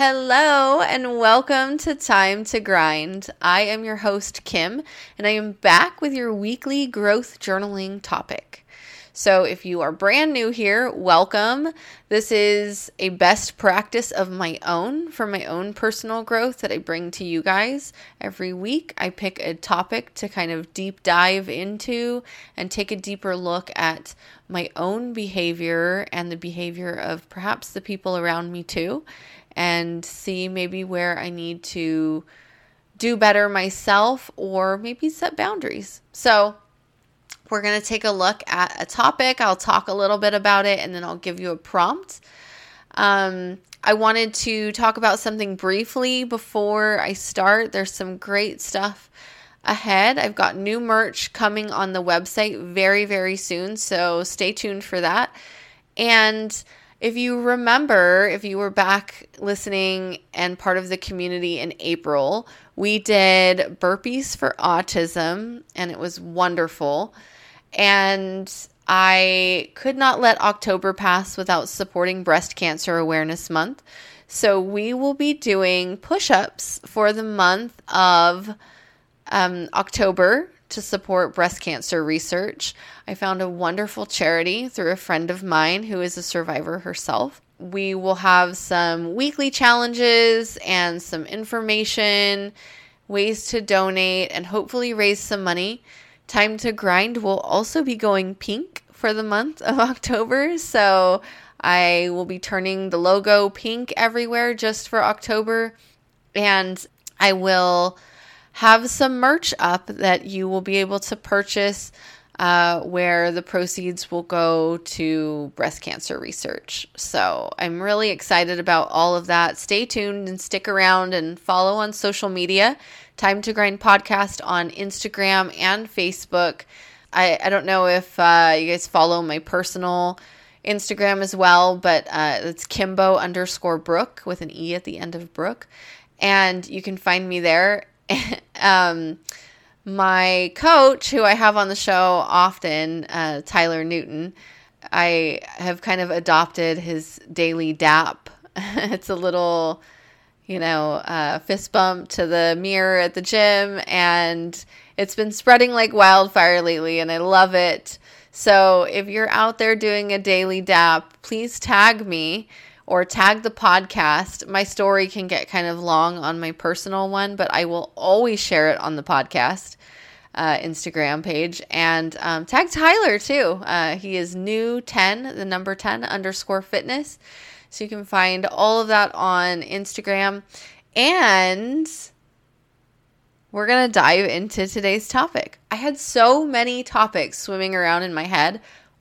Hello and welcome to Time to Grind. I am your host, Kim, and I am back with your weekly growth journaling topic. So, if you are brand new here, welcome. This is a best practice of my own for my own personal growth that I bring to you guys every week. I pick a topic to kind of deep dive into and take a deeper look at my own behavior and the behavior of perhaps the people around me too, and see maybe where I need to do better myself or maybe set boundaries. So, we're going to take a look at a topic. I'll talk a little bit about it and then I'll give you a prompt. Um, I wanted to talk about something briefly before I start. There's some great stuff ahead. I've got new merch coming on the website very, very soon, so stay tuned for that. And if you remember, if you were back listening and part of the community in April, we did burpees for autism and it was wonderful. And I could not let October pass without supporting Breast Cancer Awareness Month. So we will be doing push ups for the month of um, October to support breast cancer research. I found a wonderful charity through a friend of mine who is a survivor herself. We will have some weekly challenges and some information, ways to donate, and hopefully raise some money Time to Grind will also be going pink for the month of October. So I will be turning the logo pink everywhere just for October. And I will have some merch up that you will be able to purchase uh, where the proceeds will go to breast cancer research. So I'm really excited about all of that. Stay tuned and stick around and follow on social media Time to Grind podcast on Instagram and Facebook. I, I don't know if uh, you guys follow my personal Instagram as well, but uh, it's Kimbo underscore Brooke with an E at the end of Brooke. And you can find me there. um, my coach, who I have on the show often, uh, Tyler Newton, I have kind of adopted his daily DAP. it's a little you know, uh, fist bump to the mirror at the gym, and it's been spreading like wildfire lately, and I love it. So if you're out there doing a daily DAP, please tag me or tag the podcast. My story can get kind of long on my personal one, but I will always share it on the podcast. Uh, Instagram page and um, tag Tyler too. Uh, he is new 10, the number 10 underscore fitness. So you can find all of that on Instagram. And we're going to dive into today's topic. I had so many topics swimming around in my head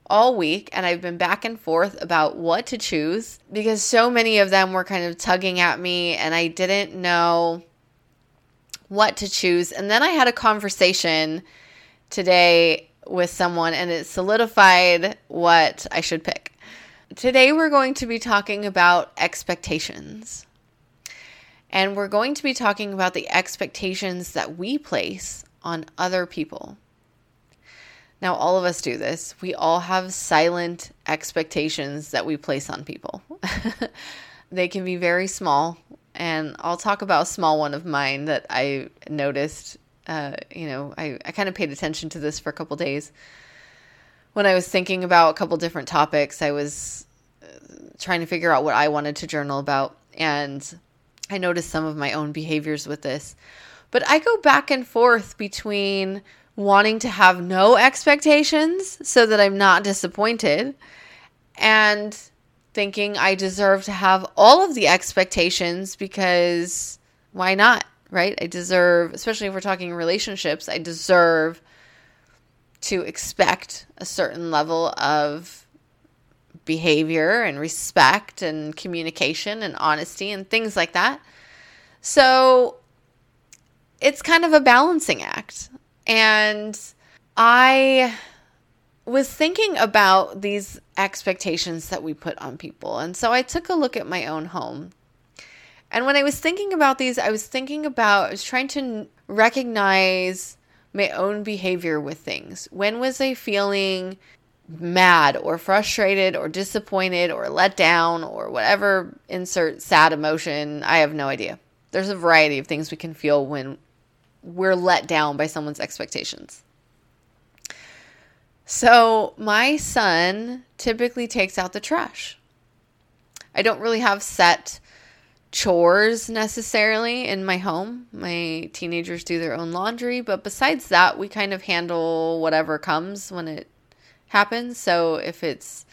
all week, and I've been back and forth about what to choose because so many of them were kind of tugging at me, and I didn't know what to choose. And then I had a conversation today with someone, and it solidified what I should pick. Today, we're going to be talking about expectations. And we're going to be talking about the expectations that we place on other people. Now, all of us do this. We all have silent expectations that we place on people. they can be very small. And I'll talk about a small one of mine that I noticed. Uh, you know, I, I kind of paid attention to this for a couple days when I was thinking about a couple different topics, I was uh, trying to figure out what I wanted to journal about. And I noticed some of my own behaviors with this. But I go back and forth between wanting to have no expectations so that I'm not disappointed and thinking I deserve to have all of the expectations because why not? Right? I deserve, especially if we're talking relationships, I deserve to expect a certain level of behavior and respect and communication and honesty and things like that. So it's kind of a balancing act. And I was thinking about these expectations that we put on people. And so I took a look at my own home. And when I was thinking about these, I was thinking about, I was trying to recognize my own behavior with things. When was I feeling mad or frustrated or disappointed or let down or whatever insert sad emotion. I have no idea. There's a variety of things we can feel when we're let down by someone's expectations. So, my son typically takes out the trash. I don't really have set chores necessarily in my home. My teenagers do their own laundry, but besides that, we kind of handle whatever comes when it happens. So if it's,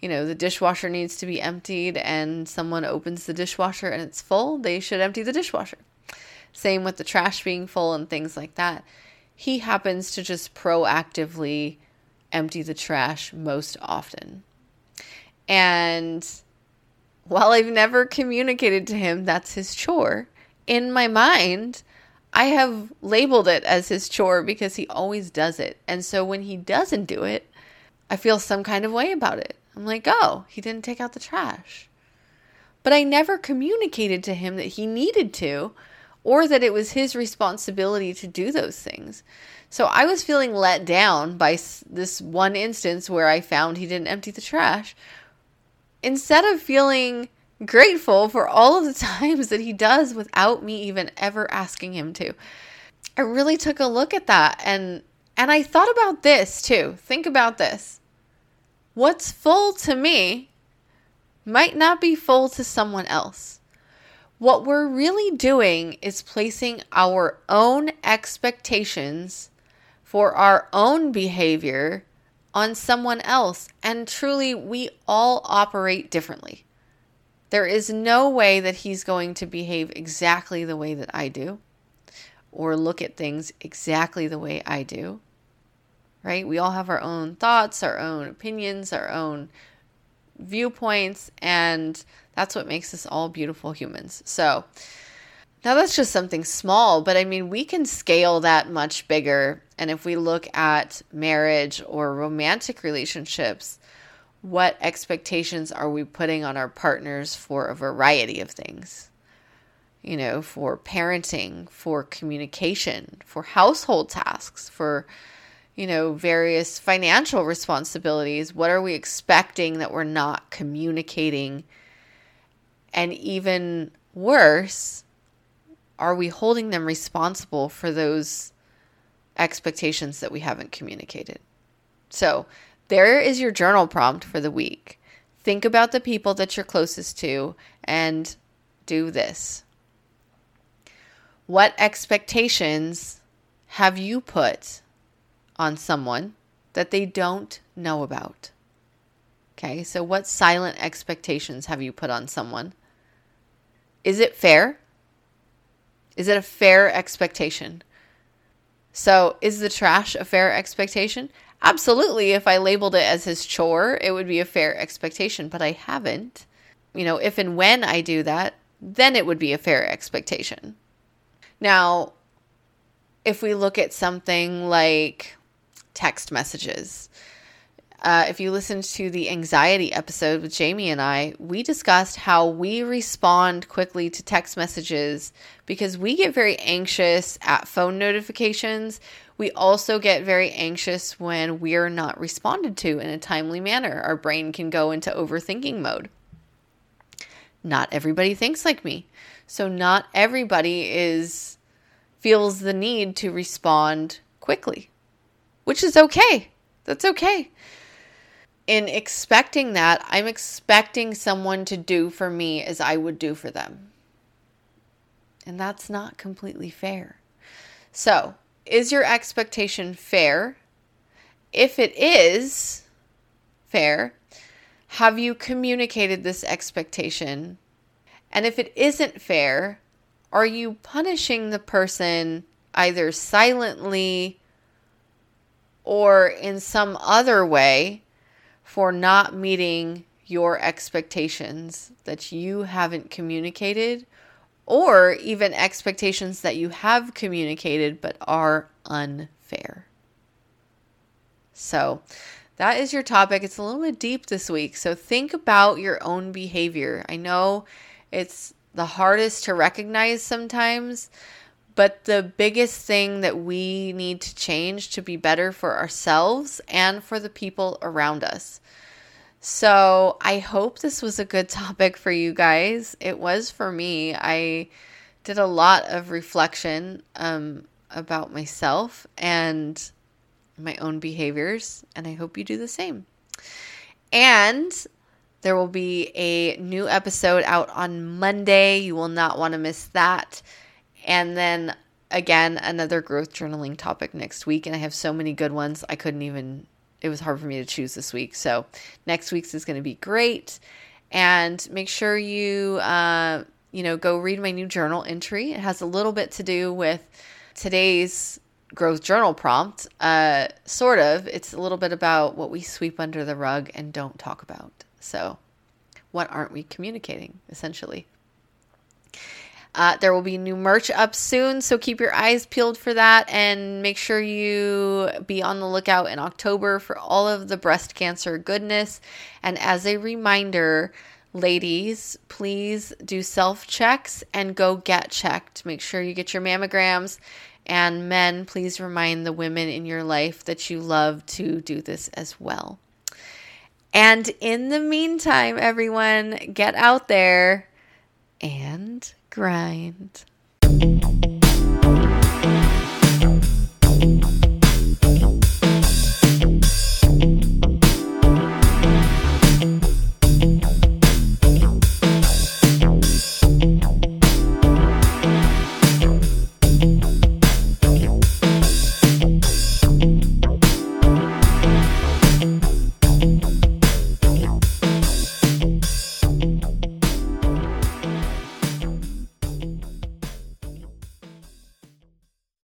you know, the dishwasher needs to be emptied and someone opens the dishwasher and it's full, they should empty the dishwasher. Same with the trash being full and things like that. He happens to just proactively empty the trash most often. And while I've never communicated to him that's his chore, in my mind, I have labeled it as his chore because he always does it. And so when he doesn't do it, I feel some kind of way about it. I'm like, oh, he didn't take out the trash. But I never communicated to him that he needed to or that it was his responsibility to do those things. So I was feeling let down by this one instance where I found he didn't empty the trash. Instead of feeling grateful for all of the times that he does without me even ever asking him to. I really took a look at that and and I thought about this too. Think about this. What's full to me might not be full to someone else. What we're really doing is placing our own expectations for our own behavior on someone else. And truly, we all operate differently. There is no way that he's going to behave exactly the way that I do or look at things exactly the way I do right? We all have our own thoughts, our own opinions, our own viewpoints, and that's what makes us all beautiful humans. So, now that's just something small, but I mean, we can scale that much bigger. And if we look at marriage or romantic relationships, what expectations are we putting on our partners for a variety of things? You know, for parenting, for communication, for household tasks, for you know, various financial responsibilities. What are we expecting that we're not communicating? And even worse, are we holding them responsible for those expectations that we haven't communicated? So, there is your journal prompt for the week. Think about the people that you're closest to and do this. What expectations have you put on someone that they don't know about. Okay, so what silent expectations have you put on someone? Is it fair? Is it a fair expectation? So, is the trash a fair expectation? Absolutely. If I labeled it as his chore, it would be a fair expectation, but I haven't. You know, if and when I do that, then it would be a fair expectation. Now, if we look at something like text messages. Uh, if you listened to the anxiety episode with Jamie and I, we discussed how we respond quickly to text messages because we get very anxious at phone notifications. We also get very anxious when we're not responded to in a timely manner. Our brain can go into overthinking mode. Not everybody thinks like me. So not everybody is feels the need to respond quickly which is okay. That's okay. In expecting that, I'm expecting someone to do for me as I would do for them. And that's not completely fair. So, is your expectation fair? If it is fair, have you communicated this expectation? And if it isn't fair, are you punishing the person either silently or in some other way for not meeting your expectations that you haven't communicated or even expectations that you have communicated but are unfair. So, that is your topic. It's a little bit deep this week. So, think about your own behavior. I know it's the hardest to recognize sometimes, But the biggest thing that we need to change to be better for ourselves and for the people around us. So I hope this was a good topic for you guys. It was for me. I did a lot of reflection um, about myself and my own behaviors, and I hope you do the same. And there will be a new episode out on Monday. You will not want to miss that. And then again, another growth journaling topic next week. And I have so many good ones. I couldn't even, it was hard for me to choose this week. So next week's is going to be great. And make sure you, uh, you know, go read my new journal entry. It has a little bit to do with today's growth journal prompt. Uh, sort of. It's a little bit about what we sweep under the rug and don't talk about. So, what aren't we communicating, essentially? Uh, there will be new merch up soon, so keep your eyes peeled for that and make sure you be on the lookout in October for all of the breast cancer goodness. And as a reminder, ladies, please do self checks and go get checked. Make sure you get your mammograms. And men, please remind the women in your life that you love to do this as well. And in the meantime, everyone, get out there and grind.